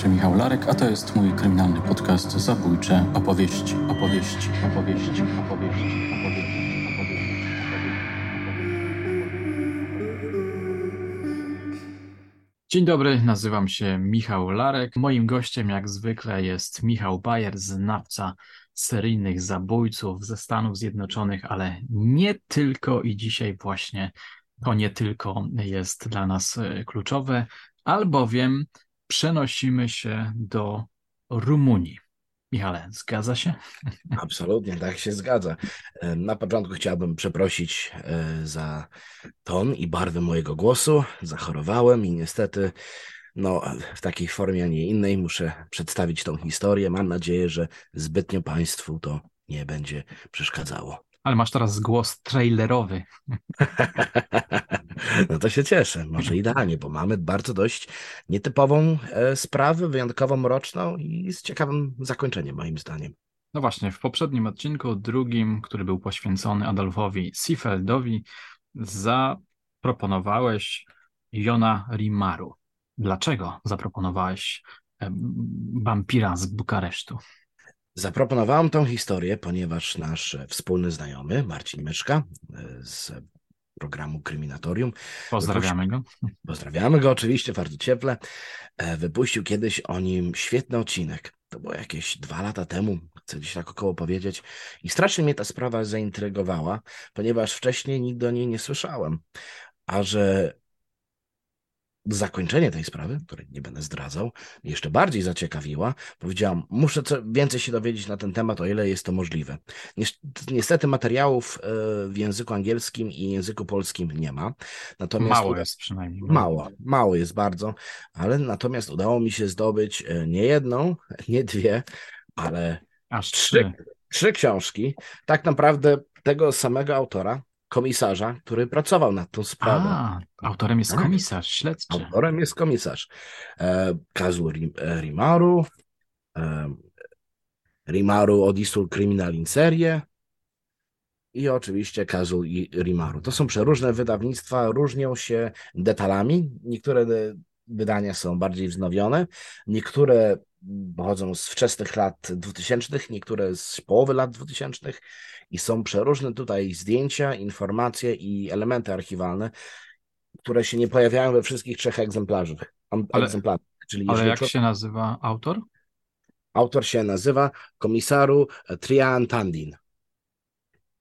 się Michał Larek, a to jest mój kryminalny podcast Zabójcze opowieści, opowieści, opowieści, opowieści, opowieści. Dzień dobry, nazywam się Michał Larek. Moim gościem jak zwykle jest Michał Bajer, znawca seryjnych zabójców ze Stanów Zjednoczonych, ale nie tylko i dzisiaj właśnie to nie tylko jest dla nas e, kluczowe, albowiem przenosimy się do Rumunii. Michale, zgadza się? Absolutnie, tak się zgadza. E, na początku chciałbym przeprosić e, za ton i barwę mojego głosu. Zachorowałem i niestety no, w takiej formie, a nie innej muszę przedstawić tą historię. Mam nadzieję, że zbytnio Państwu to nie będzie przeszkadzało. Ale masz teraz głos trailerowy. No to się cieszę. Może idealnie, bo mamy bardzo dość nietypową e, sprawę, wyjątkowo mroczną i z ciekawym zakończeniem, moim zdaniem. No właśnie, w poprzednim odcinku, drugim, który był poświęcony Adolfowi Siefeldowi, zaproponowałeś Jona Rimaru. Dlaczego zaproponowałeś e, wampira z Bukaresztu? Zaproponowałem tą historię, ponieważ nasz wspólny znajomy Marcin Myczka z programu Kryminatorium. Pozdrawiamy go. Pozdrawiamy go oczywiście bardzo cieple. E, wypuścił kiedyś o nim świetny odcinek. To było jakieś dwa lata temu, chcę gdzieś tak około powiedzieć. I strasznie mnie ta sprawa zaintrygowała, ponieważ wcześniej nigdy o niej nie słyszałem. A że zakończenie tej sprawy, której nie będę zdradzał, jeszcze bardziej zaciekawiła. Powiedziałam, muszę więcej się dowiedzieć na ten temat, o ile jest to możliwe. Niestety materiałów e, w języku angielskim i języku polskim nie ma. Natomiast mało jest przynajmniej. Mało, mało jest bardzo, ale natomiast udało mi się zdobyć e, nie jedną, nie dwie, ale Aż trzy, trzy książki. Tak naprawdę tego samego autora, komisarza, który pracował nad tą sprawą. A, autorem jest tak. komisarz śledczy. Autorem jest komisarz. E, Kazu e, Rimaru, e, Rimaru Odisul Criminal in Serie i oczywiście Kazu Rimaru. To są przeróżne wydawnictwa, różnią się detalami. Niektóre wydania są bardziej wznowione, niektóre pochodzą z wczesnych lat 2000, niektóre z połowy lat 2000 i są przeróżne tutaj zdjęcia, informacje i elementy archiwalne, które się nie pojawiają we wszystkich trzech egzemplarzach. Ale, egzemplarzach. Czyli ale jak się nazywa autor? Autor się nazywa komisaru Trian Tandin.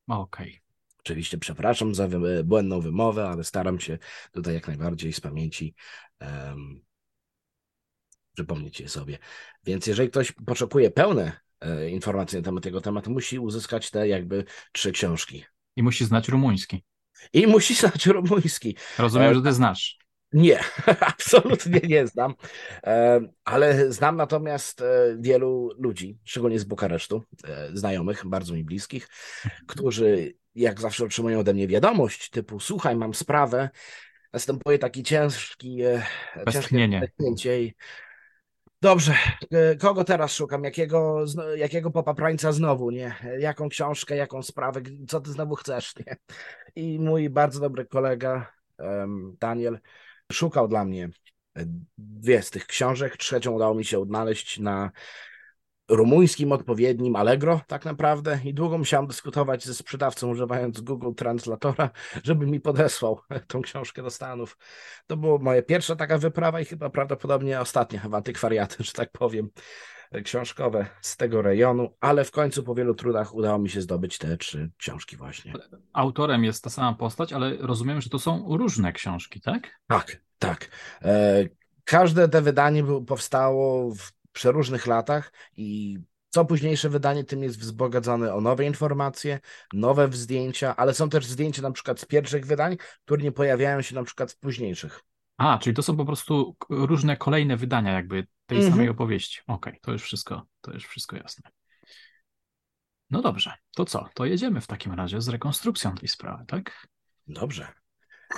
Okej. Okay. Oczywiście przepraszam za błędną wymowę, ale staram się tutaj jak najbardziej z pamięci um, przypomnieć je sobie. Więc jeżeli ktoś potrzebuje pełne e, informacje na temat tego tematu, musi uzyskać te jakby trzy książki. I musi znać rumuński. I musi znać rumuński. Rozumiem, e, że ty znasz. Nie, absolutnie nie znam, e, ale znam natomiast wielu ludzi, szczególnie z Bukaresztu, znajomych, bardzo mi bliskich, którzy jak zawsze otrzymują ode mnie wiadomość typu słuchaj, mam sprawę, następuje taki ciężki, ciężkie i Dobrze, e, kogo teraz szukam? Jakiego, jakiego popaprańca znowu, nie? Jaką książkę, jaką sprawę, co ty znowu chcesz, nie? I mój bardzo dobry kolega Daniel szukał dla mnie dwie z tych książek. Trzecią udało mi się odnaleźć na rumuńskim odpowiednim Allegro tak naprawdę i długo musiałem dyskutować ze sprzedawcą używając Google Translatora, żeby mi podesłał tą książkę do Stanów. To była moja pierwsza taka wyprawa i chyba prawdopodobnie ostatnia w antykwariaty, że tak powiem, książkowe z tego rejonu, ale w końcu po wielu trudach udało mi się zdobyć te trzy książki właśnie. Autorem jest ta sama postać, ale rozumiem, że to są różne książki, tak? Tak, tak. E, każde te wydanie powstało w przeróżnych latach i co późniejsze wydanie, tym jest wzbogacone o nowe informacje, nowe zdjęcia, ale są też zdjęcia na przykład z pierwszych wydań, które nie pojawiają się na przykład w późniejszych. A, czyli to są po prostu różne kolejne wydania jakby tej -hmm. samej opowieści. Okej, okay, to już wszystko, to już wszystko jasne. No dobrze, to co? To jedziemy w takim razie z rekonstrukcją tej sprawy, tak? Dobrze.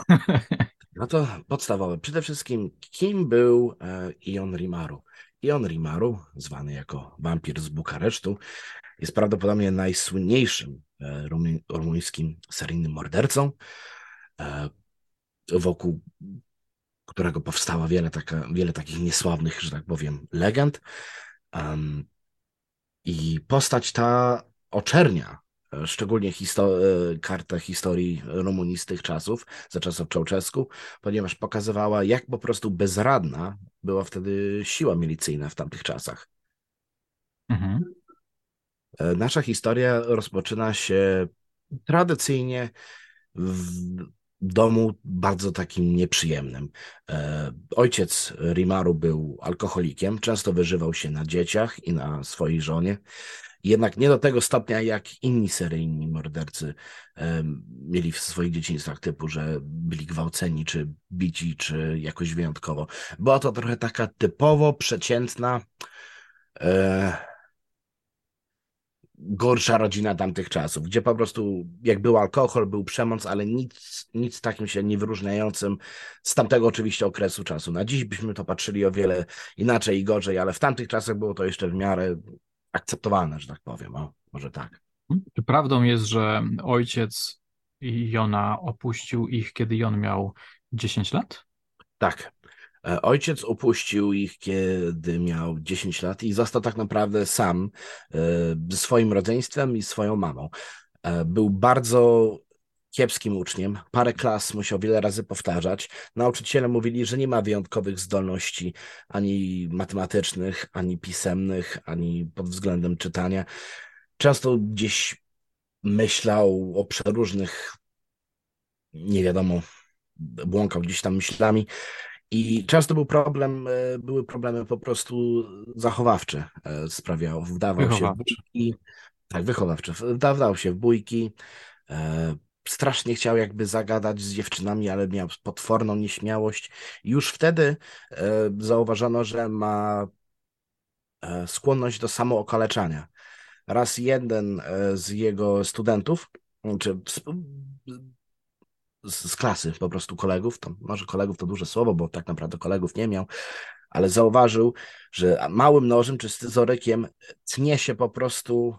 No to podstawowe. Przede wszystkim, kim był e, Ion Rimaru? Ion Rimaru, zwany jako wampir z Bukaresztu, jest prawdopodobnie najsłynniejszym e, rumuńskim seryjnym mordercą, e, wokół którego powstało wiele, taka, wiele takich niesławnych, że tak powiem, legend. I postać ta oczernia szczególnie histo kartę historii Rumunii z tych czasów, za czasów Czałczesku, ponieważ pokazywała, jak po prostu bezradna była wtedy siła milicyjna w tamtych czasach. Mhm. Nasza historia rozpoczyna się tradycyjnie w domu bardzo takim nieprzyjemnym. E, ojciec Rimaru był alkoholikiem, często wyżywał się na dzieciach i na swojej żonie. Jednak nie do tego stopnia, jak inni seryjni mordercy mieli w swoich dzieciństwach, typu, że byli gwałceni, czy bici, czy jakoś wyjątkowo. Była to trochę taka typowo przeciętna, e, gorsza rodzina tamtych czasów, gdzie po prostu jak był alkohol, był przemoc, ale nic, nic takim się nie wyróżniającym z tamtego oczywiście okresu czasu. Na dziś byśmy to patrzyli o wiele inaczej i gorzej, ale w tamtych czasach było to jeszcze w miarę akceptowalne, że tak powiem. O, może tak. Czy prawdą jest, że ojciec Jona opuścił ich, kiedy Jon miał 10 lat? Tak. E, ojciec opuścił ich, kiedy miał 10 lat i został tak naprawdę sam ze swoim rodzeństwem i swoją mamą. E, był bardzo kiepskim uczniem. Parę klas musiał wiele razy powtarzać. Nauczyciele mówili, że nie ma wyjątkowych zdolności ani matematycznych, ani pisemnych, ani pod względem czytania. Często gdzieś myślał o przeróżnych, nie wiadomo, błąkał gdzieś tam myślami. I często był problem, e, były problemy po prostu zachowawcze e, sprawiał. Wdawał się w bójki. Tak, wychowawcze. Wdawał się w bójki. Strasznie chciał jakby zagadać z dziewczynami, ale miał potworną nieśmiałość. Już wtedy e, zauważono, że ma e, skłonność do samookaleczania. Raz jeden e, z jego studentów, czy z, z, klasy po prostu kolegów, to może kolegów to duże słowo, bo tak naprawdę kolegów nie miał, ale zauważył, że małym nożem czy scyzorykiem tnie się po prostu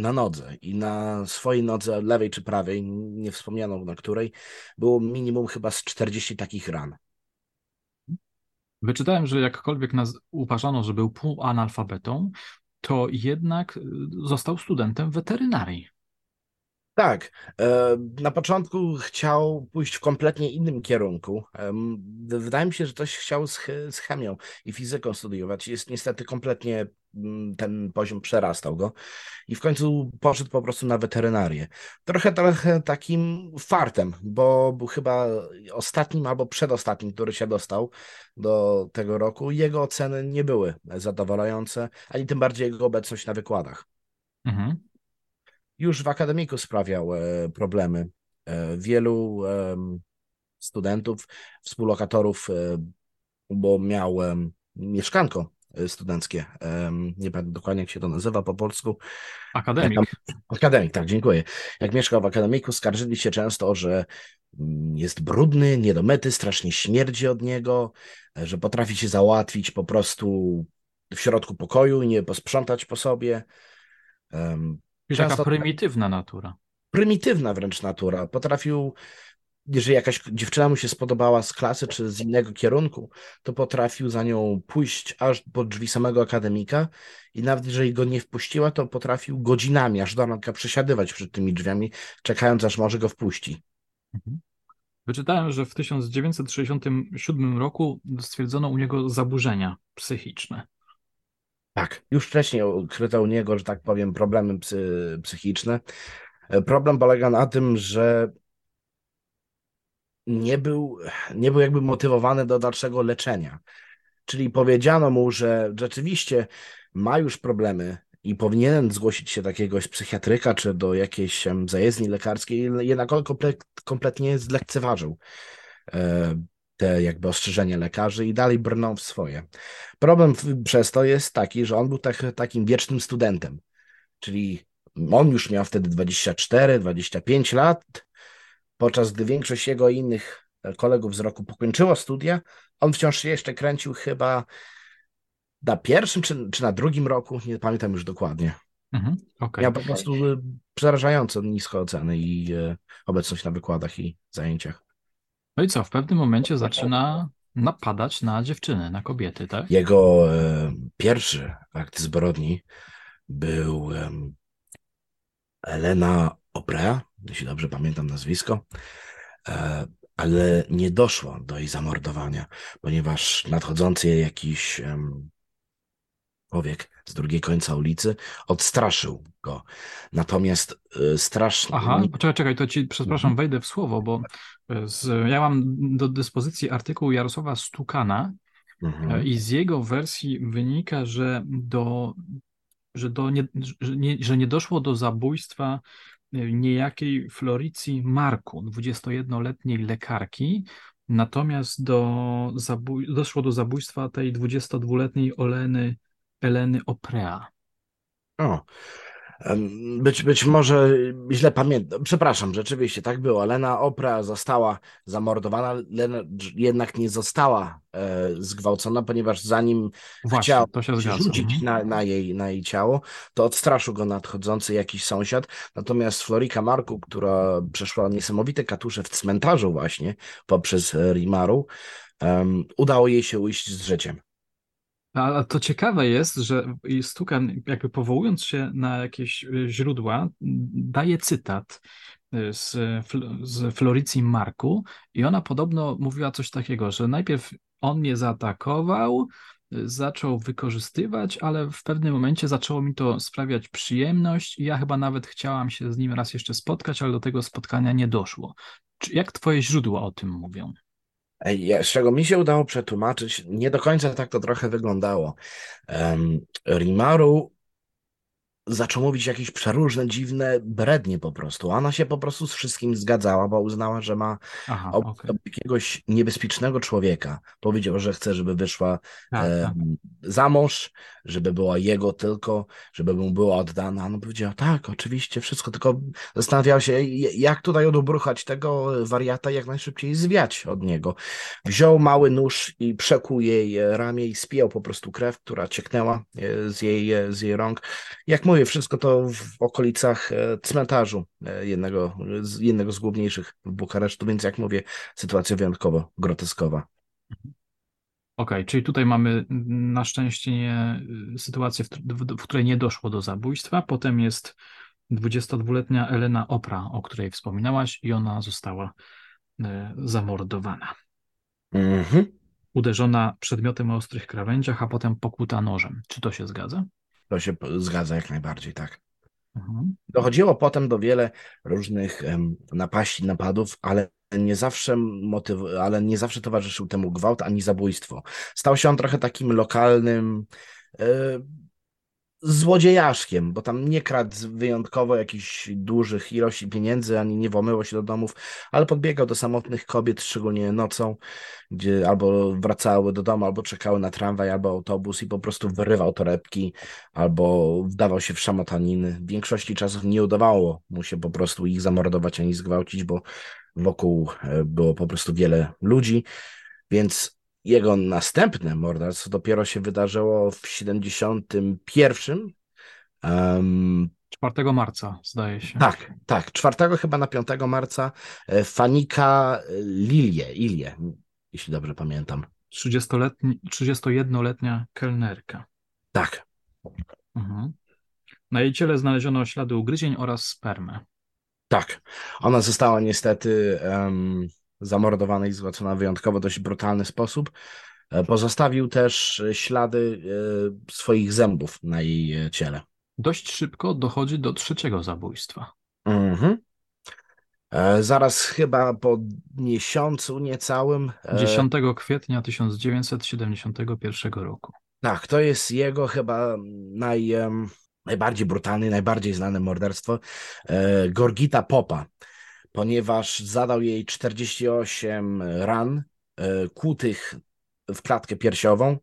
na nodze i na swojej nodze, lewej czy prawej, nie wspomniano na której, było minimum chyba z 40 takich ran. Wyczytałem, że jakkolwiek nas uważano, że był półanalfabetą, to jednak y, został studentem weterynarii. Tak. E, na początku chciał pójść w kompletnie innym kierunku. Wydaje mi się, że coś chciał z, z chemią i fizyką studiować. Jest niestety kompletnie mm, ten poziom przerastał go i w końcu poszedł po prostu na weterynarię. Trochę, trochę takim fartem, bo był chyba ostatnim albo przedostatnim, który się dostał do tego roku. Jego oceny nie były zadowalające, ani tym bardziej jego obecność na wykładach. Mhm już w akademiku sprawiał e, problemy. E, wielu studentów, współlokatorów, e, bo miał mieszkanko studenckie. Nie pamiętam dokładnie, jak się to nazywa po polsku. Akademik. Akademik, tak, dziękuję. Jak mieszkał w akademiku, skarżyli się często, że mm, jest brudny, niedomyty, strasznie śmierdzi od niego, że potrafi się załatwić po prostu w środku pokoju i nie posprzątać po sobie. Czyli taka prymitywna natura. Prymitywna wręcz natura. Potrafił, jeżeli jakaś dziewczyna mu się spodobała z klasy czy z innego kierunku, to potrafił za nią pójść aż pod drzwi samego akademika i nawet jeżeli go nie wpuściła, to potrafił godzinami, aż do ranka przesiadywać przed tymi drzwiami, czekając aż może go wpuści. Mhm. Wyczytałem, że w 1967 roku stwierdzono u niego zaburzenia psychiczne. Tak, już wcześniej ukryto u niego, że tak powiem, problemy psy, psychiczne. E, problem polega na tym, że nie był, nie był jakby motywowany do dalszego leczenia. Czyli powiedziano mu, że rzeczywiście ma już problemy i powinien zgłosić się do jakiegoś psychiatryka czy do jakiejś zajezdni lekarskiej, jednak on kompletnie zlekceważył e, te jakby ostrzeżenia lekarzy i dalej brną w swoje. Problem przez to jest taki, że on był tak, takim wiecznym studentem, czyli on już miał wtedy 24-25 lat, podczas gdy większość jego innych kolegów z roku pokończyło studia, on wciąż się jeszcze kręcił chyba na pierwszym czy, czy na drugim roku, nie pamiętam już dokładnie. Mhm, okay. Miał po prostu przerażająco niską ocenę i e, obecność na wykładach i zajęciach. No i co, w pewnym momencie zaczyna napadać na dziewczyny, na kobiety, tak? Jego e, pierwszy akt zbrodni był e, Elena Oprea, jeśli dobrze pamiętam nazwisko, e, ale nie doszło do jej zamordowania, ponieważ nadchodzący jakiś człowiek z drugiej końca ulicy odstraszył go. Natomiast y, strasznie. Aha, poczekaj, czekaj, to ci, przepraszam, mhm. wejdę w słowo, bo z, ja mam do dyspozycji artykuł Jarosława Stukana mhm. Y, i z jego wersji wynika, że do, że, do nie, że, nie, że nie doszło do zabójstwa niejakiej Floricji Marku, 21-letniej lekarki, natomiast do zabój, doszło do zabójstwa tej 22-letniej Oleny Eleny Oprea. O, być, być może źle pamiętam. Przepraszam, rzeczywiście tak było. Lena Opra została zamordowana, Lena jednak nie została e, zgwałcona, ponieważ zanim Właśnie, chciał to się rzucić mhm. na, na, jej, na jej ciało, to odstraszył go nadchodzący jakiś sąsiad. Natomiast Florika Marku, która przeszła niesamowite katusze w cmentarzu właśnie poprzez Rimaru, um, udało jej się ujść z życiem. A to ciekawe jest, że Stukan, jakby powołując się na jakieś y, źródła, daje cytat y, z, z Floricji Marku i ona podobno mówiła coś takiego, że najpierw on mnie zaatakował, y, zaczął wykorzystywać, ale w pewnym momencie zaczęło mi to sprawiać przyjemność i ja chyba nawet chciałam się z nim raz jeszcze spotkać, ale do tego spotkania nie doszło. Jak twoje źródła o tym mówią? Z czego mi się udało przetłumaczyć, nie do końca tak to trochę wyglądało. Rimaru zaczął mówić jakieś przeróżne, dziwne brednie po prostu. Ona się po prostu z wszystkim zgadzała, bo uznała, że ma Aha, ob, okay. jakiegoś niebezpiecznego człowieka. Powiedział, że chce, żeby wyszła tak, e, tak. za mąż, żeby była jego tylko, żeby mu była oddana. No powiedziała, tak, oczywiście, wszystko, tylko zastanawiała się, jak tutaj odubruchać tego wariata, jak najszybciej zwiać od niego. Wziął mały nóż i przekuł jej ramię i spijał po prostu krew, która cieknęła e, z jej, e, z jej rąk. Jak wszystko to w okolicach e, cmentarzu jednego, jednego z główniejszych w Bukaresztu, więc jak mówię, sytuacja wyjątkowo groteskowa. Okej, okay, czyli tutaj mamy na szczęście nie, sytuację, w, której nie doszło do zabójstwa. Potem jest 22-letnia Elena Opra, o której wspominałaś, i ona została e, zamordowana. Mhm. Uderzona przedmiotem o ostrych krawędziach, a potem pokuta nożem. Czy to się zgadza? To się zgadza jak najbardziej, tak. Mhm. Dochodziło potem do wiele różnych napaści, napadów, ale nie zawsze motyw, ale nie zawsze towarzyszył temu gwałt ani zabójstwo. Stał się on trochę takim lokalnym e, złodziejaszkiem, bo tam nie kradł wyjątkowo jakichś dużych ilości pieniędzy, ani nie włamywał się do domów, ale podbiegał do samotnych kobiet, szczególnie nocą, gdzie albo wracały do domu, albo czekały na tramwaj, albo autobus i po prostu wyrywał torebki, albo wdawał się w szamotaniny. W większości czasów nie udawało mu się po prostu ich zamordować ani zgwałcić, bo wokół e, było po prostu wiele ludzi, więc jego następne morderstwo dopiero się wydarzyło w 71. Um, 4 marca, zdaje się. Tak, tak. 4 chyba na 5 marca e, Fanika Lilie, Ilie, jeśli dobrze pamiętam. 31-letnia kelnerka. Tak. Mhm. Na jej ciele znaleziono ślady ugryzień oraz spermę. Tak. Ona została niestety um, zamordowana i w wyjątkowo dość brutalny sposób. E, pozostawił też ślady e, swoich zębów na jej e, ciele. Dość szybko dochodzi do trzeciego zabójstwa. Mhm. Zaraz chyba po miesiącu niecałym. 10 kwietnia 1971 roku. Tak, to jest jego chyba naj, najbardziej brutalne, najbardziej znane morderstwo. Gorgita Popa ponieważ zadał jej 48 ran e, kłutych w klatkę piersiową,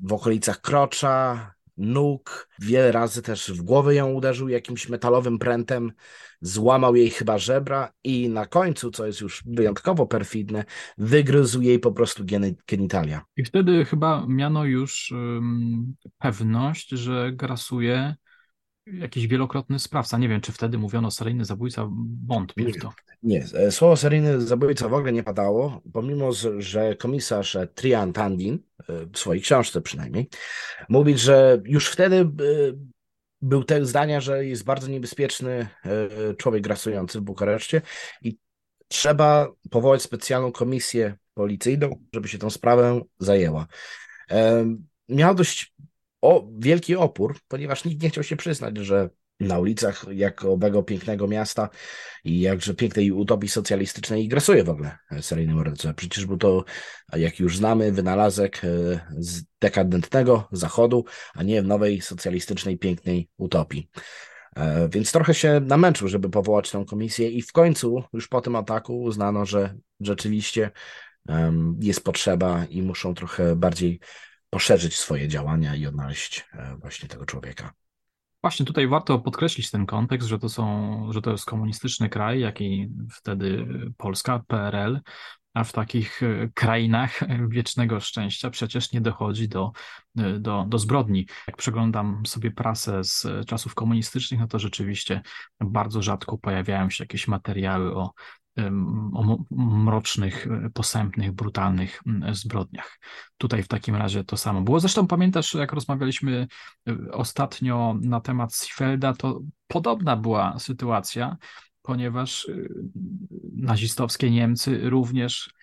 w okolicach krocza, nóg. Wiele razy też w głowę ją uderzył jakimś metalowym prętem, złamał jej chyba żebra i na końcu, co jest już wyjątkowo perfidne, wygryzł jej po prostu genitalia. I wtedy chyba miano już um, pewność, że grasuje jakiś wielokrotny sprawca. Nie wiem, czy wtedy mówiono seryjny zabójca, wątpię w to. Nie, e, słowo seryjny zabójca w ogóle nie padało, pomimo, że komisarz Trian Tandin, e, w swojej książce przynajmniej, mówi, że już wtedy e, był tego zdania, że jest bardzo niebezpieczny człowiek grasujący w Bukareszcie i trzeba powołać specjalną komisję policyjną, żeby się tą sprawę zajęła. Miał dość o, wielki opór, ponieważ nikt nie chciał się przyznać, że na ulicach jak owego pięknego miasta i jakże pięknej utopii socjalistycznej grasuje w ogóle seryjny morderca. Przecież był to, jak już znamy, wynalazek e, z dekadentnego zachodu, a nie w nowej socjalistycznej, pięknej utopii. E, więc trochę się namęczył, żeby powołać tę komisję i w końcu, już po tym ataku uznano, że rzeczywiście jest potrzeba i muszą trochę bardziej poszerzyć swoje działania i odnaleźć e, właśnie tego człowieka. Właśnie tutaj warto podkreślić ten kontekst, że to są, że to jest komunistyczny kraj, jak i wtedy Polska, PRL, a w takich e, krainach wiecznego szczęścia przecież nie dochodzi do, e, do, do zbrodni. Jak przeglądam sobie prasę z czasów komunistycznych, no to rzeczywiście bardzo rzadko pojawiają się jakieś materiały o o mrocznych, e, posępnych, brutalnych zbrodniach. Tutaj w takim razie to samo było. Zresztą pamiętasz, jak rozmawialiśmy e, ostatnio na temat Siefelda, to podobna była sytuacja, ponieważ e, nazistowskie Niemcy również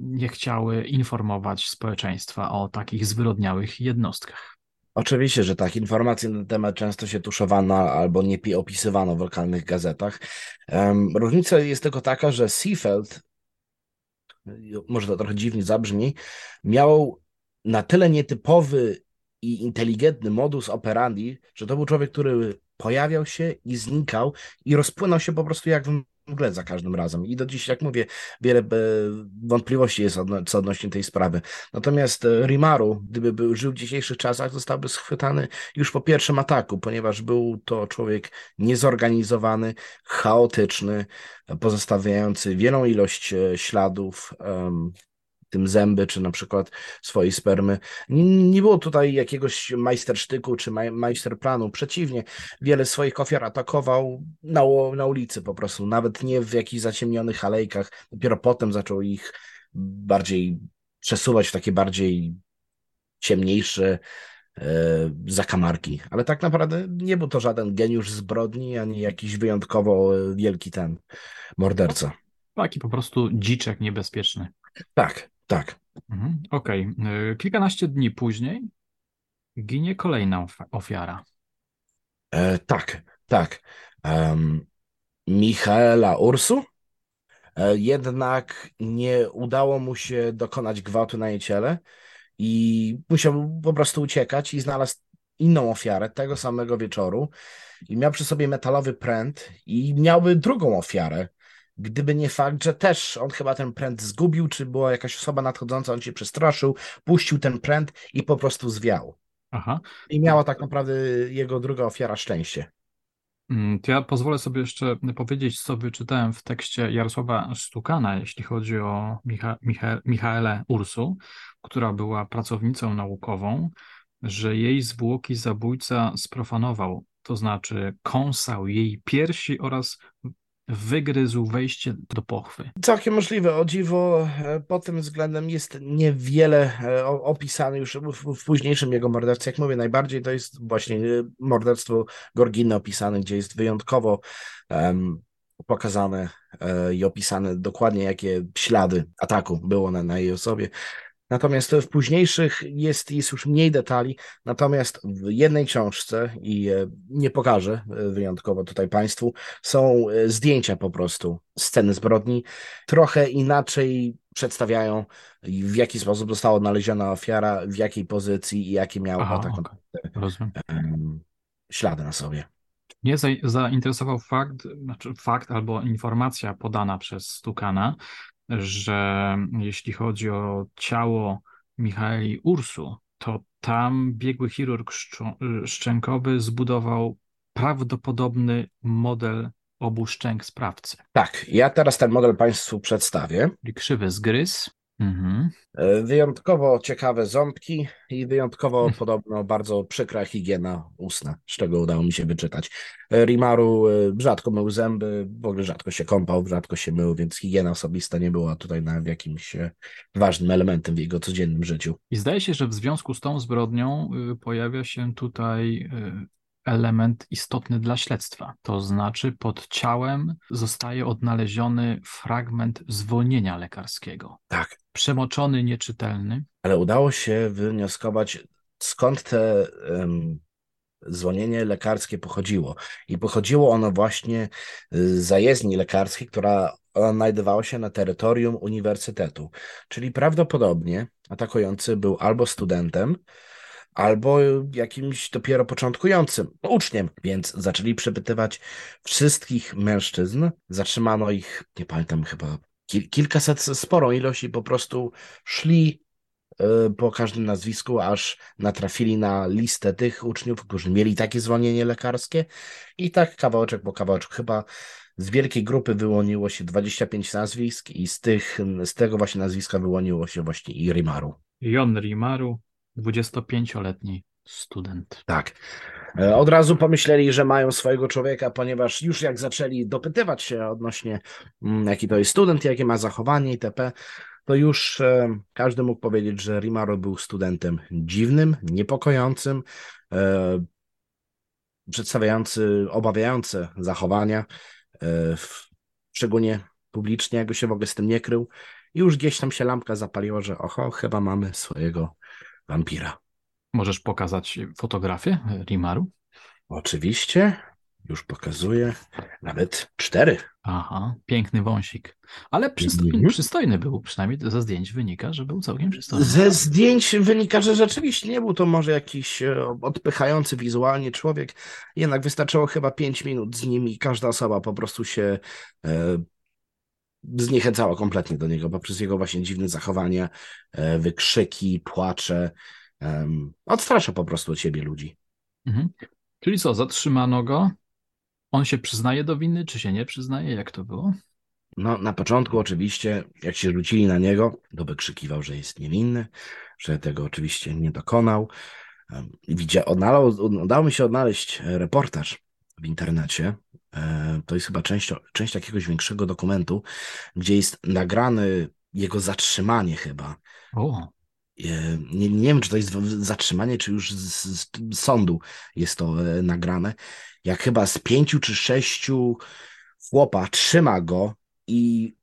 nie chciały informować społeczeństwa o takich zwyrodniałych jednostkach. Oczywiście, że tak. Informacje na ten temat często się tuszowano albo nie opisywano w lokalnych gazetach. Różnica jest tylko taka, że Seafeld, może to trochę dziwnie zabrzmi, miał na tyle nietypowy i inteligentny modus operandi, że to był człowiek, który pojawiał się i znikał i rozpłynął się po prostu jak w mgle za każdym razem. I do dziś, jak mówię, wiele e, wątpliwości jest odno co odnośnie tej sprawy. Natomiast e, Rimaru, gdyby był, żył w dzisiejszych czasach, zostałby schwytany już po pierwszym ataku, ponieważ był to człowiek niezorganizowany, chaotyczny, pozostawiający wielą ilość e, śladów. Um, tym zęby, czy na przykład swojej spermy. Nie, było tutaj jakiegoś majstersztyku czy maj, majsterplanu. Przeciwnie, wiele swoich ofiar atakował na, na ulicy po prostu, nawet nie w jakichś zaciemnionych alejkach. Dopiero potem zaczął ich bardziej przesuwać w takie bardziej ciemniejsze e, zakamarki. Ale tak naprawdę nie był to żaden geniusz zbrodni, ani jakiś wyjątkowo wielki ten morderca. Taki po prostu dziczek niebezpieczny. Tak, tak. Mhm, Okej. Okay. Kilkanaście dni później ginie kolejna ofiara. E, tak, tak. Um, Michaela Ursu. E, jednak nie udało mu się dokonać gwałtu na jej ciele i musiał po prostu uciekać i znalazł inną ofiarę tego samego wieczoru i miał przy sobie metalowy pręt i miałby drugą ofiarę, Gdyby nie fakt, że też on chyba ten pręt zgubił, czy była jakaś osoba nadchodząca, on się przestraszył, puścił ten pręt i po prostu zwiał. Aha. I miała tak naprawdę jego druga ofiara szczęście. Mm, to ja pozwolę sobie jeszcze powiedzieć, co wyczytałem w tekście Jarosława Stukana, jeśli chodzi o Micha Micha Michaelę Ursu, która była pracownicą naukową, że jej zwłoki zabójca sprofanował, to znaczy kąsał jej piersi oraz wygryzł wejście do pochwy. Całkiem możliwe. O dziwo, e, pod tym względem jest niewiele e, opisane już w, w późniejszym jego morderstwie. Jak mówię, najbardziej to jest właśnie e, morderstwo Gorginy opisane, gdzie jest wyjątkowo um, pokazane i opisane dokładnie, jakie ślady ataku było na, na jej osobie. Natomiast w późniejszych jest, jest już mniej detali, natomiast w jednej książce, i e, nie pokażę e, wyjątkowo tutaj Państwu, są e, zdjęcia po prostu sceny zbrodni. Trochę inaczej przedstawiają, w jaki sposób została odnaleziona ofiara, w jakiej pozycji i jakie miała Aha, tak okay. ślady na sobie. Mnie zainteresował fakt, znaczy fakt albo informacja podana przez Stukana, że jeśli chodzi o ciało Michaeli Ursu, to tam biegły chirurg szczękowy zbudował prawdopodobny model obu szczęk sprawcy. Tak, ja teraz ten model Państwu przedstawię. Krzywy zgryz. Mhm. E, Wyjątkowo ciekawe ząbki i wyjątkowo podobno bardzo przykra higiena ustna, z czego udało mi się wyczytać. E, Rimaru e, rzadko mył zęby, w ogóle rzadko się kąpał, rzadko się mył, więc higiena osobista nie była tutaj nawet jakimś ważnym elementem w jego codziennym życiu. I zdaje się, że w związku z tą zbrodnią y, pojawia się tutaj y, element istotny dla śledztwa. To znaczy, pod ciałem zostaje odnaleziony fragment zwolnienia lekarskiego. Tak, Przemoczony, nieczytelny. ale udało się wywnioskować, skąd te em, zwolnienie lekarskie pochodziło. I pochodziło ono właśnie z zajezdni lekarskiej, która znajdowała się na terytorium uniwersytetu. Czyli prawdopodobnie atakujący był albo studentem, albo jakimś dopiero początkującym uczniem, więc zaczęli przepytywać wszystkich mężczyzn. Zatrzymano ich, nie pamiętam, chyba kil kilkaset, sporą ilość i po prostu szli y, po każdym nazwisku, aż natrafili na listę tych uczniów, którzy mieli takie zwolnienie lekarskie i tak kawałeczek po kawałeczku. Chyba z wielkiej grupy wyłoniło się 25 nazwisk i z, tych, z tego właśnie nazwiska wyłoniło się właśnie i Rimaru. Jon Rimaru, 25-letni student. Tak. E, Od razu pomyśleli, że mają swojego człowieka, ponieważ już jak zaczęli dopytywać się odnośnie mm, jaki to jest student, jakie ma zachowanie itp., to już e, każdy mógł powiedzieć, że Rimaro był studentem dziwnym, niepokojącym, e, przedstawiający obawiające zachowania, szczególnie publicznie, jakby się w ogóle z tym nie krył. I już gdzieś tam się lampka zapaliła, że oho, chyba mamy swojego wampira. Możesz pokazać fotografię Rimaru? Oczywiście, już pokazuję, nawet cztery. Aha, piękny wąsik. Ale przystojny, Mhm. przystojny był, przynajmniej ze zdjęć wynika, że był całkiem przystojny. Ze zdjęć wynika, że rzeczywiście nie był to może jakiś e, odpychający wizualnie człowiek, jednak wystarczyło chyba pięć minut z nim i każda osoba po prostu się e, zniechęcała kompletnie do niego poprzez jego właśnie dziwne zachowania, e, wykrzyki, płacze. Em, odstrasza po prostu od siebie ludzi. Mhm. Czyli co, zatrzymano go? On się przyznaje do winy, czy się nie przyznaje? Jak to było? No, na początku oczywiście, jak się rzucili na niego, to wykrzykiwał, że jest niewinny, że tego oczywiście nie dokonał. Widzia, odnalał, udało mi się odnaleźć reportaż w internecie. E, To jest chyba część, część jakiegoś większego dokumentu, gdzie jest nagrane jego zatrzymanie chyba. O, Nie, nie wiem, czy to jest zatrzymanie, czy już z, z sądu jest to e, nagrane. Jak chyba z pięciu czy sześciu chłopa trzyma go i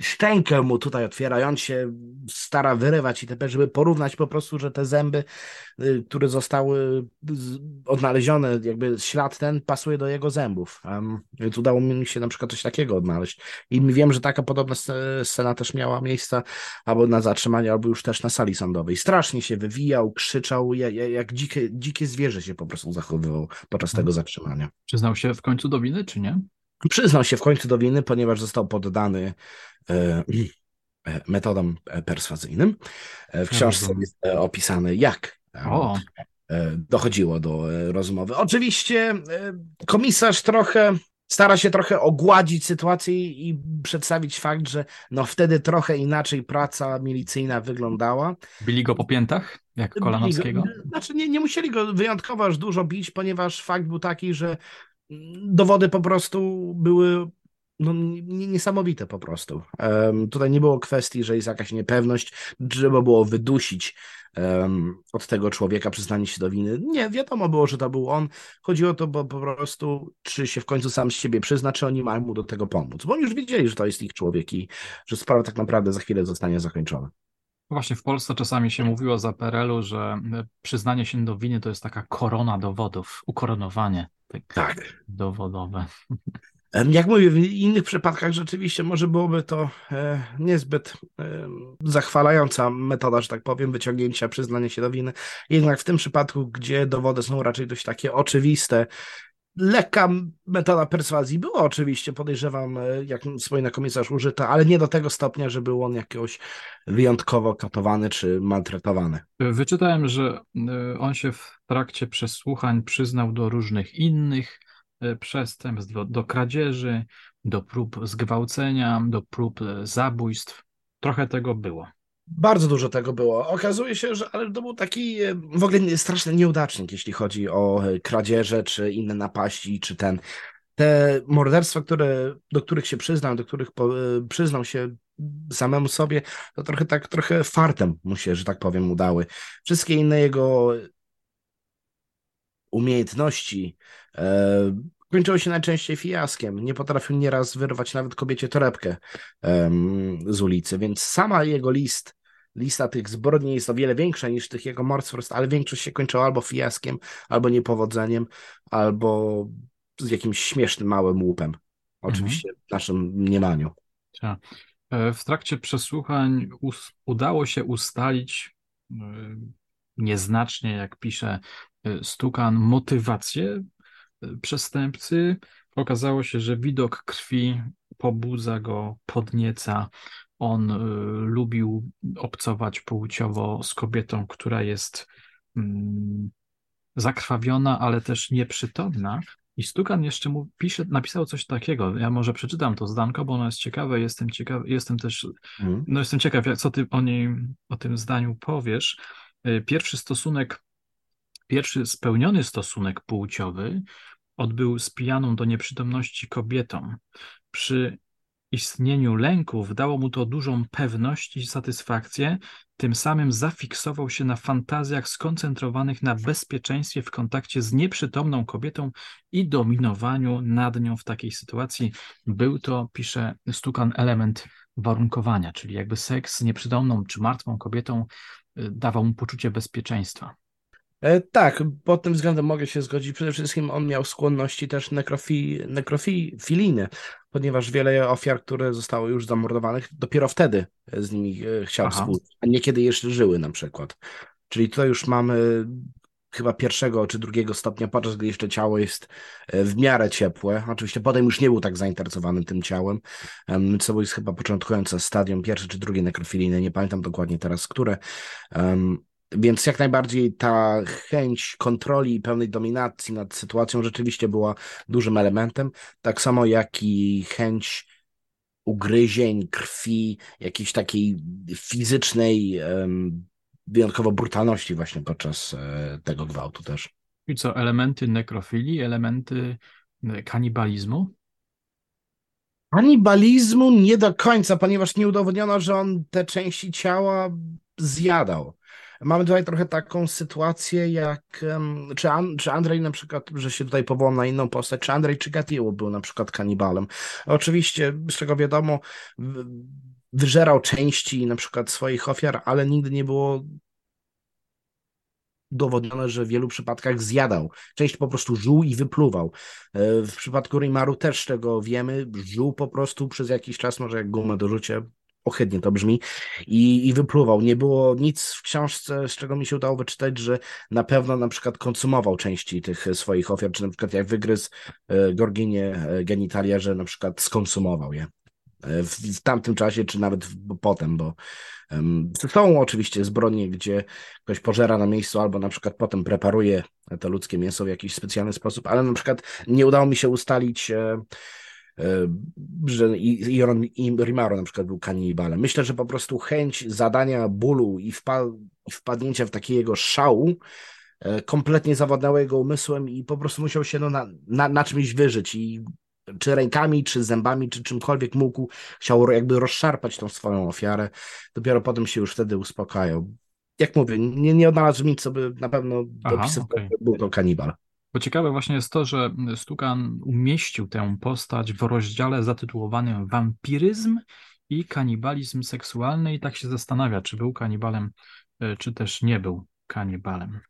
szczękę mu tutaj otwiera, i on się stara wyrywać i itp., żeby porównać po prostu, że te zęby, y, które zostały odnalezione, jakby ślad ten pasuje do jego zębów. Więc udało mi się na przykład coś takiego odnaleźć. I wiem, że taka podobna sce- scena też miała miejsce albo na zatrzymaniu, albo już też na sali sądowej. Strasznie się wywijał, krzyczał, ja- ja- jak dzikie, dzikie zwierzę się po prostu zachowywał podczas tego zatrzymania. przyznał się w końcu do winy, czy nie? Przyznał się w końcu do winy, ponieważ został poddany e, e, metodom e, perswazyjnym. W książce jest opisane, jak O, dochodziło do rozmowy. Oczywiście komisarz trochę stara się trochę ogładzić sytuację i przedstawić fakt, że no wtedy trochę inaczej praca milicyjna wyglądała. bili go po piętach, jak Kolanowskiego? Bili go- Znaczy nie, nie musieli go wyjątkowo aż dużo bić, ponieważ fakt był taki, że dowody po prostu były no, niesamowite po prostu. Em, tutaj nie było kwestii, że jest jakaś niepewność, trzeba było wydusić em, od tego człowieka przyznanie się do winy. Nie, wiadomo było, że to był on. Chodziło to, bo po prostu, czy się w końcu sam z siebie przyzna, czy oni mają mu do tego pomóc. Bo oni już wiedzieli, że to jest ich człowiek i że sprawa tak naprawdę za chwilę zostanie zakończona. Właśnie w Polsce czasami się mówiło za PRL-u, że przyznanie się do winy to jest taka korona dowodów, ukoronowanie tak Tak. dowodowe. Jak mówię, w innych przypadkach rzeczywiście może byłoby to e, niezbyt e, zachwalająca metoda, że tak powiem, wyciągnięcia, przyznania się do winy. Jednak w tym przypadku, gdzie dowody są raczej dość takie oczywiste, lekka metoda perswazji była oczywiście, podejrzewam, e, jak wspomina komisarz, użyta, ale nie do tego stopnia, że był on jakoś wyjątkowo katowany czy maltretowany. Wyczytałem, że e, on się w trakcie przesłuchań przyznał do różnych innych e, przestępstw, do, do kradzieży, do prób zgwałcenia, do prób zabójstw. trochę tego było. Bardzo dużo tego było. Okazuje się, że ale to był taki e, w ogóle straszny nieudacznik, jeśli chodzi o e, kradzieże, czy inne napaści, czy ten. Te morderstwa, które, do których się przyznał, do których po, e, przyznał się samemu sobie, to trochę tak, trochę fartem mu się, że tak powiem, udały. Wszystkie inne jego umiejętności e, kończyły się najczęściej fiaskiem. Nie potrafił nieraz wyrwać nawet kobiecie torebkę e, z ulicy, więc sama jego list, lista tych zbrodni jest o wiele większa niż tych jego morderstw, ale większość się kończyła albo fiaskiem, albo niepowodzeniem, albo z jakimś śmiesznym małym łupem. Oczywiście mhm. w naszym mniemaniu. Tak. W trakcie przesłuchań udało się ustalić e, nieznacznie, jak pisze e, Stukan, motywację przestępcy. Okazało się, że widok krwi pobudza go, podnieca. On y, lubił obcować płciowo z kobietą, która jest y, zakrwawiona, ale też nieprzytomna. I Stukan jeszcze mu pisze, napisał coś takiego. Ja może przeczytam to zdanko, bo ono jest ciekawe. Jestem ciekaw, jestem też, mm. no jestem ciekaw, co ty o nim, o tym zdaniu powiesz. Y, pierwszy stosunek, pierwszy spełniony stosunek płciowy odbył z pijaną do nieprzytomności kobietą. Przy istnieniu lęków dało mu to dużą pewność i satysfakcję, tym samym zafiksował się na fantazjach skoncentrowanych na bezpieczeństwie w kontakcie z nieprzytomną kobietą i dominowaniu nad nią w takiej sytuacji. Był to, pisze Stukan, element warunkowania, czyli jakby seks z nieprzytomną czy martwą kobietą y, dawał mu poczucie bezpieczeństwa. E, tak, pod tym względem mogę się zgodzić. Przede wszystkim on miał skłonności też nekrofi, nekrofiliny, ponieważ wiele ofiar, które zostały już zamordowanych, dopiero wtedy z nimi e, chciał współpracować, a niekiedy jeszcze żyły na przykład. Czyli tutaj już mamy chyba pierwszego czy drugiego stopnia, podczas gdy jeszcze ciało jest e, w miarę ciepłe. Oczywiście potem już nie był tak zainteresowany tym ciałem, co jest chyba początkujące stadium pierwsze czy drugie nekrofiliny, nie pamiętam dokładnie teraz, które. Więc jak najbardziej ta chęć kontroli i pełnej dominacji nad sytuacją rzeczywiście była dużym elementem, tak samo jak i chęć ugryzień, krwi, jakiejś takiej fizycznej, wyjątkowo brutalności właśnie podczas e, tego gwałtu też. I co, elementy nekrofilii, elementy e, kanibalizmu? Kanibalizmu nie do końca, ponieważ nie udowodniono, że on te części ciała zjadał. Mamy tutaj trochę taką sytuację, jak czy, An, czy Andrzej na przykład, że się tutaj powołam na inną postać, czy Andrzej Czygatiło był na przykład kanibalem. Oczywiście, z czego wiadomo, wyżerał części na przykład swoich ofiar, ale nigdy nie było udowodnione, że w wielu przypadkach zjadał. Część po prostu żuł i wypluwał. E, w przypadku Rimaru też tego wiemy, żuł po prostu przez jakiś czas, może jak gumę do rzucia, ohydnie to brzmi, i, i wypluwał. Nie było nic w książce, z czego mi się udało wyczytać, że na pewno na przykład konsumował części tych swoich ofiar, czy na przykład jak wygryzł e, Gorginie e, genitalia, że na przykład skonsumował je e, w, w tamtym czasie, czy nawet w, potem, bo są oczywiście zbrodnie, gdzie ktoś pożera na miejscu, albo na przykład potem preparuje to ludzkie mięso w jakiś specjalny sposób, ale na przykład nie udało mi się ustalić E, że i, i Rimaro na przykład był kanibalem. Myślę, że po prostu chęć zadania bólu i, wpa, wpadnięcia w takiego szału e, kompletnie zawładnęło jego umysłem i po prostu musiał się no, na, na, na czymś wyżyć i czy rękami, czy zębami, czy czymkolwiek mógł, chciał jakby rozszarpać tą swoją ofiarę. Dopiero potem się już wtedy uspokajał. Jak mówię, nie, nie odnalazł nic, co by na pewno dopisywał, okay. był to kanibal. Bo ciekawe właśnie jest to, że Stukan umieścił tę postać w rozdziale zatytułowanym Wampiryzm i kanibalizm seksualny i tak się zastanawia, czy był kanibalem, e, czy też nie był kanibalem.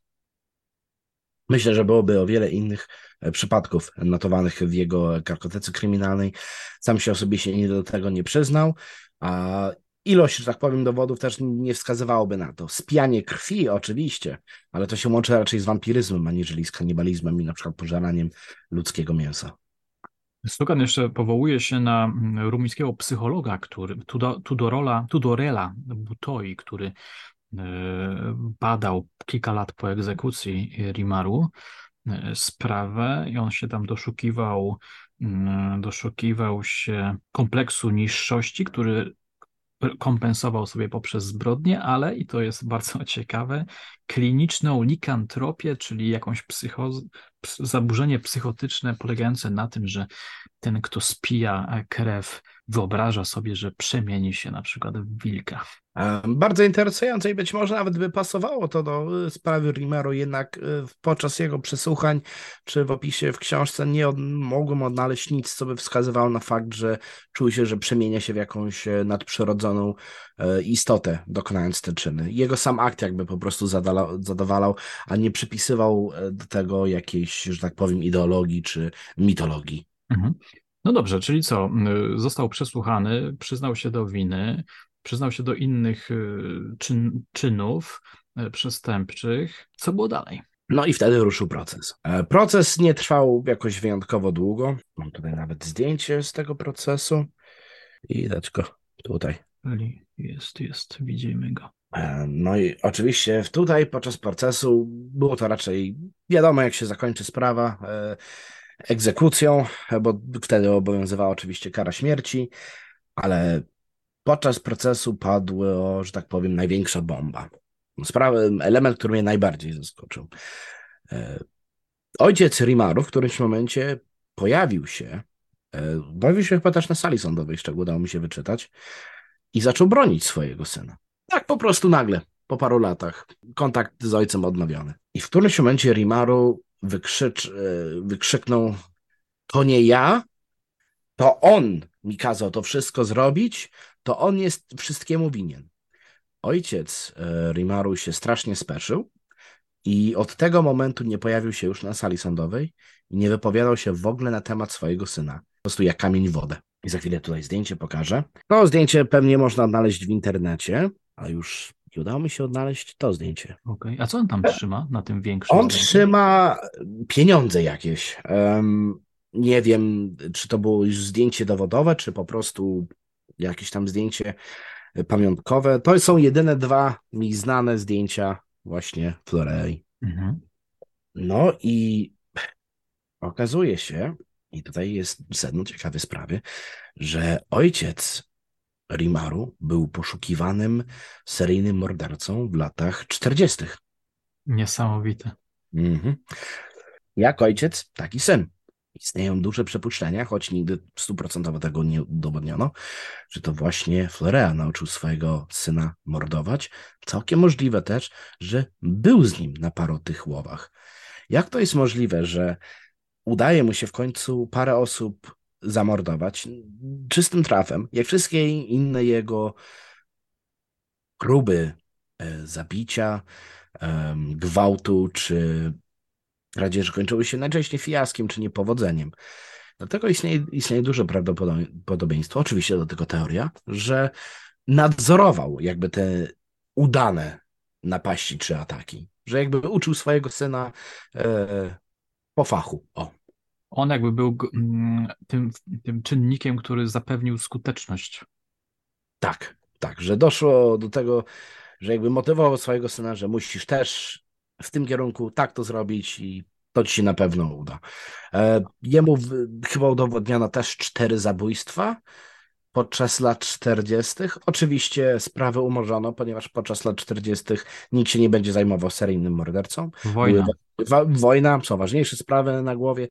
Myślę, że byłoby o wiele innych e, przypadków notowanych w jego karkotece kryminalnej. Sam się osobiście nie do tego nie przyznał, a Ilość, że tak powiem, dowodów też nie wskazywałoby na to. Spijanie krwi oczywiście, ale to się łączy raczej z wampiryzmem, aniżeli z kanibalizmem i na przykład pożeraniem ludzkiego mięsa. Stukan jeszcze powołuje się na mm, rumuńskiego psychologa, który, Tudorola, Tudorela Butoi, który e, badał kilka lat po egzekucji Rimaru e, sprawę i on się tam doszukiwał, mm, doszukiwał się kompleksu niższości, który kompensował sobie poprzez zbrodnie, ale, i to jest bardzo ciekawe, kliniczną likantropię, czyli jakąś zaburzenie psychotyczne polegające na tym, że ten, kto spija krew, wyobraża sobie, że przemieni się na przykład w wilka. Bardzo interesujące i być może nawet by pasowało to do y, sprawy Rimero, jednak y, podczas jego przesłuchań czy w opisie w książce nie od, mogłem odnaleźć nic, co by wskazywało na fakt, że czuł się, że przemienia się w jakąś e, nadprzyrodzoną e, istotę, dokonając te czyny. Jego sam akt jakby po prostu zadawalał, a nie przypisywał e, do tego jakiejś, że tak powiem, ideologii czy mitologii. Mhm. No dobrze, czyli co? Został przesłuchany, przyznał się do winy, przyznał się do innych y, czyn, czynów przestępczych. Co było dalej? No i wtedy ruszył proces. E, proces nie trwał jakoś wyjątkowo długo. Mam tutaj nawet zdjęcie z tego procesu. I dać go tutaj. Jest, jest, widzimy go. E, no i oczywiście tutaj podczas procesu było to raczej wiadomo, jak się zakończy sprawa e, egzekucją, bo wtedy obowiązywała oczywiście kara śmierci, ale podczas procesu padła, że tak powiem, największa bomba. Sprawa, element, który mnie najbardziej zaskoczył. E, ojciec Rimaru w którymś momencie pojawił się, pojawił się chyba też na sali sądowej, z czego udało mi się wyczytać, i zaczął bronić swojego syna. Tak po prostu nagle, po paru latach, kontakt z ojcem odnowiony. I w którymś momencie Rimaru wykrzycz, e, wykrzyknął: To nie ja, to on mi kazał to wszystko zrobić, to on jest wszystkiemu winien. Ojciec e, Rimaru się strasznie speszył i od tego momentu nie pojawił się już na sali sądowej i nie wypowiadał się w ogóle na temat swojego syna. Po prostu jak kamień w wodę. I za chwilę tutaj zdjęcie pokażę. To zdjęcie pewnie można odnaleźć w internecie, a już udało mi się odnaleźć to zdjęcie. Okej, okay. a co on tam trzyma na tym większym? On zdjęciu? trzyma pieniądze jakieś. Um, nie wiem, czy to było już zdjęcie dowodowe, czy po prostu jakieś tam zdjęcie pamiątkowe. To są jedyne dwa mi znane zdjęcia właśnie Florei. Mhm. No i okazuje się, i tutaj jest sedno ciekawej sprawy, że ojciec Rimaru był poszukiwanym seryjnym mordercą w latach 40. Niesamowite. Mhm. Jak ojciec, taki syn. Istnieją duże przypuszczenia, choć nigdy stuprocentowo tego nie udowodniono, że to właśnie Florea nauczył swojego syna mordować. Całkiem możliwe też, że był z nim na paru tych łowach. Jak to jest możliwe, że udaje mu się w końcu parę osób zamordować czystym trafem, jak wszystkie inne jego próby e, zabicia, gwałtu czy kradzieży kończyły się najczęściej fiaskiem czy niepowodzeniem. Dlatego istnieje, istnieje duże prawdopodobieństwo, oczywiście do tego teoria, że nadzorował jakby te udane napaści czy ataki. Że jakby uczył swojego syna e, po fachu. O. On jakby był mm, tym, tym czynnikiem, który zapewnił skuteczność. Tak, tak, że doszło do tego, że jakby motywował swojego syna, że musisz też w tym kierunku tak to zrobić i to ci się na pewno uda. E, jemu chyba udowodniono też cztery zabójstwa podczas lat 40. Oczywiście sprawę umorzono, ponieważ podczas lat 40. nikt się nie będzie zajmował seryjnym mordercą. Wojna. Wojna, są ważniejsze sprawy na głowie.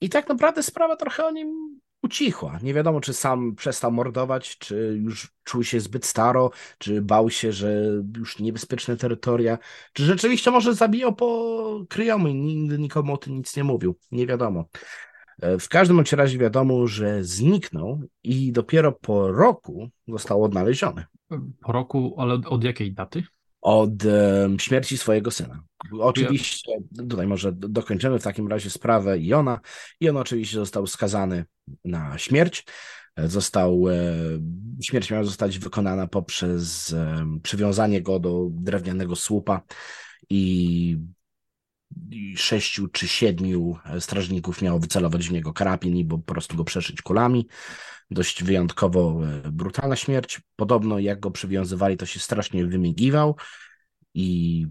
I tak naprawdę sprawa trochę o nim ucichła. Nie wiadomo, czy sam przestał mordować, czy już czuł się zbyt staro, czy bał się, że już niebezpieczne terytoria, czy rzeczywiście może zabijał po kryjomu i nigdy nikomu o tym nic nie mówił. Nie wiadomo. E, w każdym razie wiadomo, że zniknął i dopiero po roku został odnaleziony. Po roku, ale od jakiej daty? Od śmierci swojego syna. Oczywiście, tutaj może dokończymy w takim razie sprawę Iona. I on oczywiście został skazany na śmierć. Został, e, śmierć miała zostać wykonana poprzez przywiązanie go do drewnianego słupa i sześciu czy siedmiu strażników miało wycelować w niego karabin i po prostu go przeszyć kulami. Dość wyjątkowo e, brutalna śmierć. Podobno jak go przywiązywali, to się strasznie wymigiwał i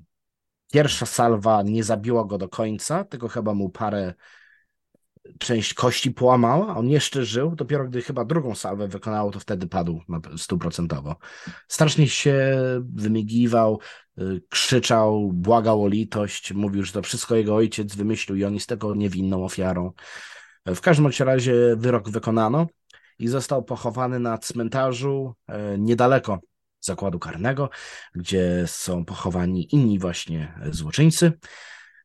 pierwsza salwa nie zabiła go do końca, tylko chyba mu parę część kości połamała, on jeszcze żył, dopiero gdy chyba drugą salwę wykonało, to wtedy padł stuprocentowo. Strasznie się wymigiwał, krzyczał, błagał o litość, mówił, że to wszystko jego ojciec wymyślił i on jest tego niewinną ofiarą. W każdym razie wyrok wykonano i został pochowany na cmentarzu e, niedaleko zakładu karnego, gdzie są pochowani inni właśnie złoczyńcy.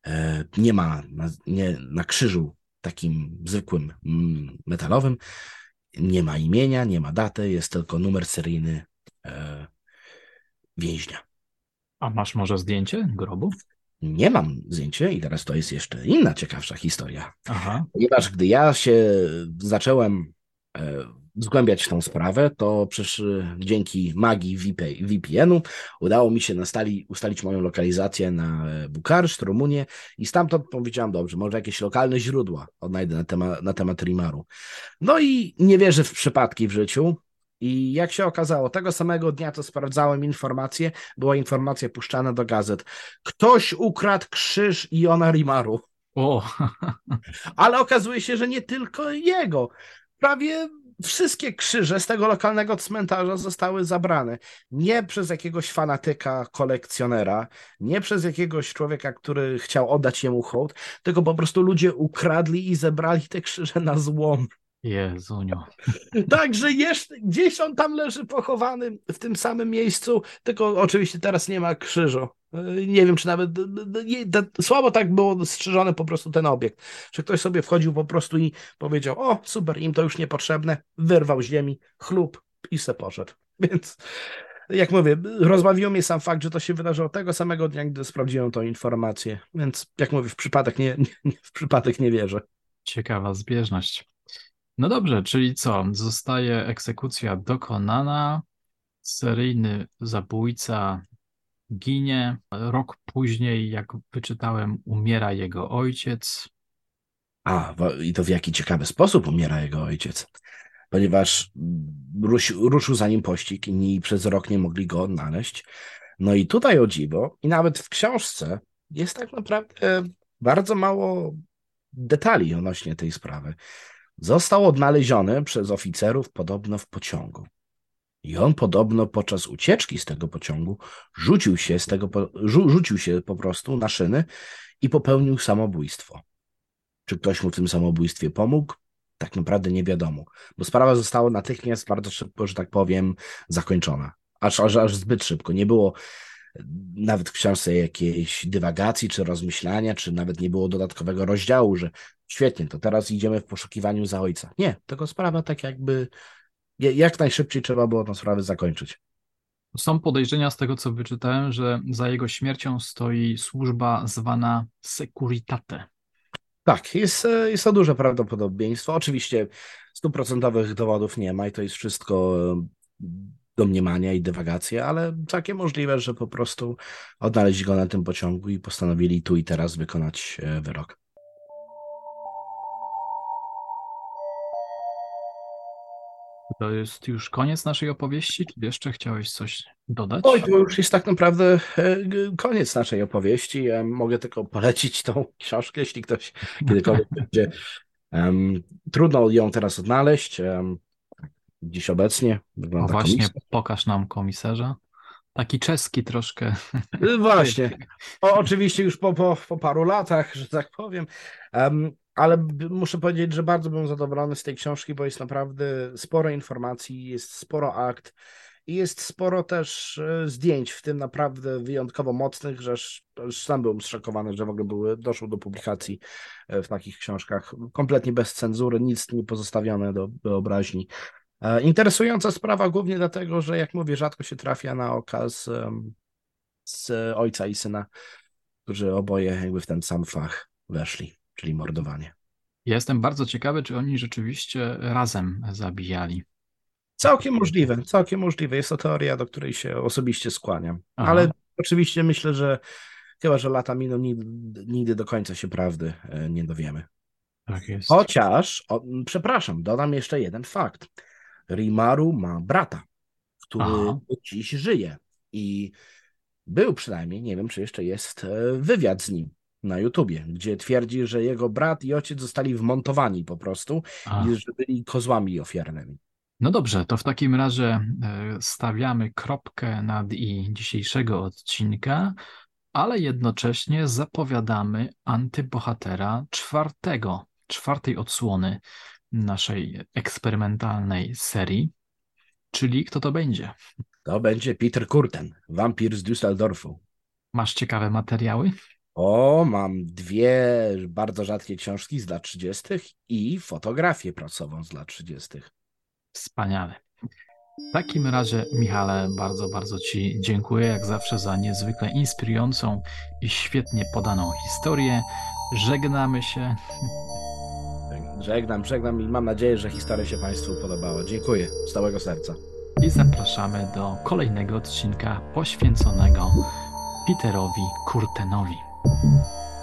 E, nie ma na, nie, na krzyżu takim zwykłym metalowym, nie ma imienia, nie ma daty, jest tylko numer seryjny e, więźnia. A masz może zdjęcie grobu? Nie mam zdjęcia i teraz to jest jeszcze inna ciekawsza historia. Aha. Ponieważ gdy ja się zacząłem e, zgłębiać tą sprawę, to przecież e, dzięki magii VPN-u udało mi się nastali, ustalić moją lokalizację na e, Bukareszt, Rumunię i stamtąd powiedziałem, dobrze, może jakieś lokalne źródła odnajdę na, tema, na temat Rimaru. No i nie wierzę w przypadki w życiu, i jak się okazało, tego samego dnia, to sprawdzałem informację, była informacja puszczana do gazet. Ktoś ukradł krzyż Iona Rimaru. O. Ale okazuje się, że nie tylko jego. Prawie wszystkie krzyże z tego lokalnego cmentarza zostały zabrane. Nie przez jakiegoś fanatyka, kolekcjonera, nie przez jakiegoś człowieka, który chciał oddać jemu hołd, tylko po prostu ludzie ukradli i zebrali te krzyże na złom. Jezunio. Także jeszcze, gdzieś on tam leży pochowany w tym samym miejscu, tylko oczywiście teraz nie ma krzyżu. Nie wiem, czy nawet słabo tak było strzeżony po prostu ten obiekt, że ktoś sobie wchodził po prostu i powiedział, o super, im to już niepotrzebne, wyrwał z ziemi, chlub i se poszedł. Więc jak mówię, rozbawił mnie sam fakt, że to się wydarzyło tego samego dnia, gdy sprawdziłem tą informację. Więc jak mówię, w przypadek nie, nie w przypadek nie wierzę. Ciekawa zbieżność. No dobrze, czyli co? Zostaje egzekucja dokonana, seryjny zabójca ginie. Rok później, jak wyczytałem, umiera jego ojciec. A, i to w jaki ciekawy sposób umiera jego ojciec. Ponieważ ruszył za nim pościg i przez rok nie mogli go odnaleźć. No i tutaj o dziwo, i nawet w książce jest tak naprawdę bardzo mało detali odnośnie tej sprawy. Został odnaleziony przez oficerów podobno w pociągu. I on podobno podczas ucieczki z tego pociągu rzucił się, z tego, rzu, rzucił się po prostu na szyny i popełnił samobójstwo. Czy ktoś mu w tym samobójstwie pomógł? Tak naprawdę nie wiadomo, bo sprawa została natychmiast bardzo szybko, że tak powiem, zakończona. Aż, aż, aż zbyt szybko. Nie było nawet w książce jakiejś dywagacji, czy rozmyślania, czy nawet nie było dodatkowego rozdziału, że świetnie, to teraz idziemy w poszukiwaniu za ojca. Nie, tylko sprawa tak jakby jak najszybciej trzeba było tę sprawę zakończyć. Są podejrzenia z tego, co wyczytałem, że za jego śmiercią stoi służba zwana Securitate. Tak, jest, jest to duże prawdopodobieństwo. Oczywiście stuprocentowych dowodów nie ma i to jest wszystko domniemania i dywagacje, ale takie możliwe, że po prostu odnaleźli go na tym pociągu i postanowili tu i teraz wykonać e, wyrok. To jest już koniec naszej opowieści, czy jeszcze chciałeś coś dodać? Oj, to już jest tak naprawdę e, koniec naszej opowieści. Ja mogę tylko polecić tą książkę, jeśli ktoś kiedykolwiek będzie. Um, trudno ją teraz odnaleźć. Um, dziś obecnie. Wygląda o właśnie, pokaż nam komisarza. Taki czeski troszkę. Właśnie. O, oczywiście już po, po, po paru latach, że tak powiem. Um, ale muszę powiedzieć, że bardzo byłem zadowolony z tej książki, bo jest naprawdę sporo informacji, jest sporo akt i jest sporo też e, zdjęć, w tym naprawdę wyjątkowo mocnych, że sam byłem zszokowany, że w ogóle były, doszło do publikacji e, w takich książkach. Kompletnie bez cenzury, nic nie pozostawione do wyobraźni. E, interesująca sprawa głównie dlatego, że jak mówię, rzadko się trafia na okaz z ojca i syna, którzy oboje jakby w ten sam fach weszli, czyli mordowanie. jestem bardzo ciekawy, czy oni rzeczywiście razem zabijali. Całkiem możliwe, całkiem możliwe. Jest to teoria, do której się osobiście skłaniam. Aha. Ale oczywiście myślę, że chyba, że lata miną, nigdy, nigdy do końca się prawdy e, nie dowiemy. Tak jest. Chociaż, o, przepraszam, dodam jeszcze jeden fakt. Rimaru ma brata, który Aha. dziś żyje i był przynajmniej, nie wiem czy jeszcze jest, e, wywiad z nim. Na YouTubie, gdzie twierdzi, że jego brat i ojciec zostali wmontowani po prostu A, i że byli kozłami ofiarnymi. no dobrze, to w takim razie e, stawiamy kropkę nad i dzisiejszego odcinka, ale jednocześnie zapowiadamy antybohatera czwartego, czwartej odsłony naszej eksperymentalnej serii, czyli kto to będzie? To będzie Peter Kurten, wampir z Düsseldorfu. Masz ciekawe materiały? O, mam dwie bardzo rzadkie książki z lat 30. i fotografię prasową z lat 30. Wspaniale. W takim razie, Michale, bardzo, bardzo Ci dziękuję jak zawsze za niezwykle inspirującą i świetnie podaną historię. Żegnamy się. Żegnam, żegnam i mam nadzieję, że historia się Państwu podobała. Dziękuję z całego serca. i zapraszamy do kolejnego odcinka poświęconego Peterowi Kurtenowi. Thank you.